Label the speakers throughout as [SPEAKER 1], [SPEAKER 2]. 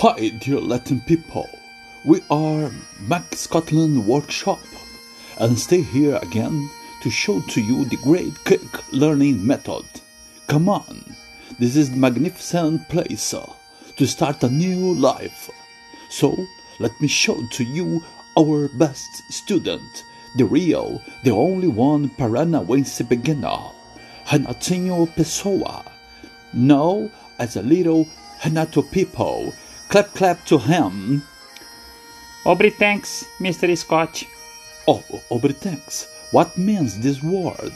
[SPEAKER 1] Hi, dear Latin people. We are Mac Scotland Workshop and stay here again to show to you the great quick learning method. Come on, this is magnificent place uh, to start a new life. So let me show to you our best student, the real, the only one Paranaense beginner, Renatinho Pessoa, now as a little Renato people. Clap clap to him.
[SPEAKER 2] Obritanks, Mr. Scott.
[SPEAKER 1] Oh, Obritanks, what means this word?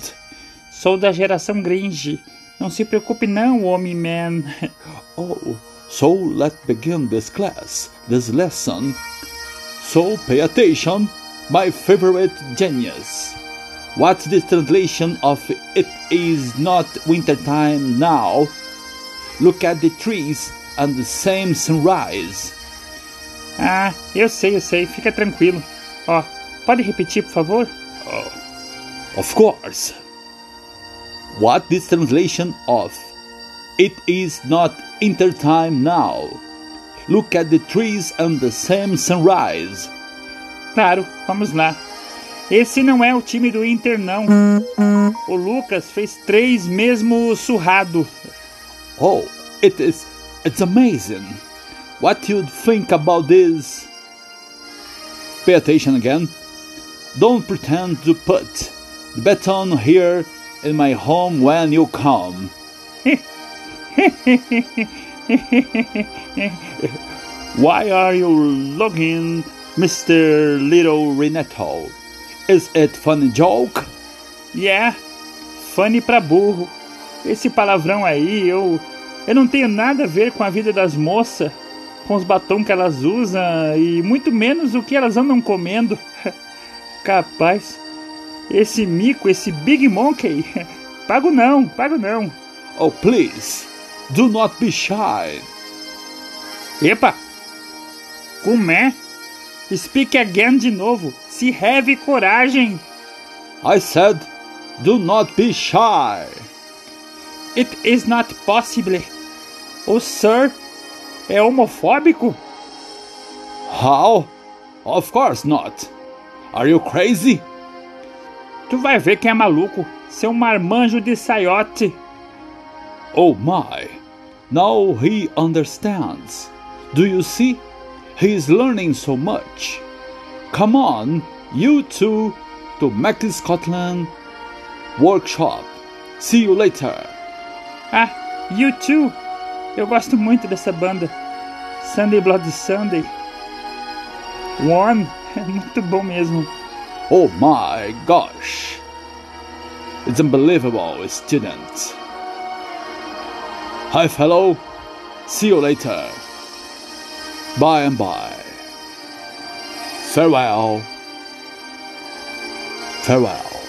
[SPEAKER 2] Sou da geração Gringe. Não se preocupe não, homem-man.
[SPEAKER 1] Oh, so let's begin this class, this lesson. So pay attention, my favorite genius. What's the translation of it is not wintertime now? Look at the trees and the same sunrise.
[SPEAKER 2] Ah, eu sei, eu sei. Fica tranquilo. Ó, pode repetir, por favor?
[SPEAKER 1] Of course. What this translation of it is not wintertime now. Look at the trees and the same sunrise.
[SPEAKER 2] Claro, vamos lá. Esse não é o time do Inter, não. O Lucas fez três mesmo surrado.
[SPEAKER 1] Oh, it is it's amazing. What you'd think about this? Pay attention again. Don't pretend to put the baton here in my home when you come. Why are you looking, Mr. Little Renato? Is it funny joke?
[SPEAKER 2] Yeah, funny pra burro. Esse palavrão aí, eu. Eu não tenho nada a ver com a vida das moças, com os batons que elas usam e muito menos o que elas andam comendo. Capaz, esse mico, esse Big Monkey, pago não, pago não.
[SPEAKER 1] Oh, please, do not be shy.
[SPEAKER 2] Epa! Como é? Speak again de novo. Se have coragem.
[SPEAKER 1] I said, do not be shy.
[SPEAKER 2] It is not possible. O sir é homofóbico?
[SPEAKER 1] How? Of course not. Are you crazy?
[SPEAKER 2] Tu vai ver que é maluco. Seu marmanjo de saiote.
[SPEAKER 1] Oh my. Now he understands. Do you see? He is learning so much. Come on, you two, to Mac Scotland Workshop. See you later.
[SPEAKER 2] Ah, you too. Eu gosto muito dessa banda. Sunday Bloody Sunday. One. É muito bom mesmo.
[SPEAKER 1] Oh my gosh. It's unbelievable, student. Hi, fellow. See you later. Bye and bye. Farewell. Farewell.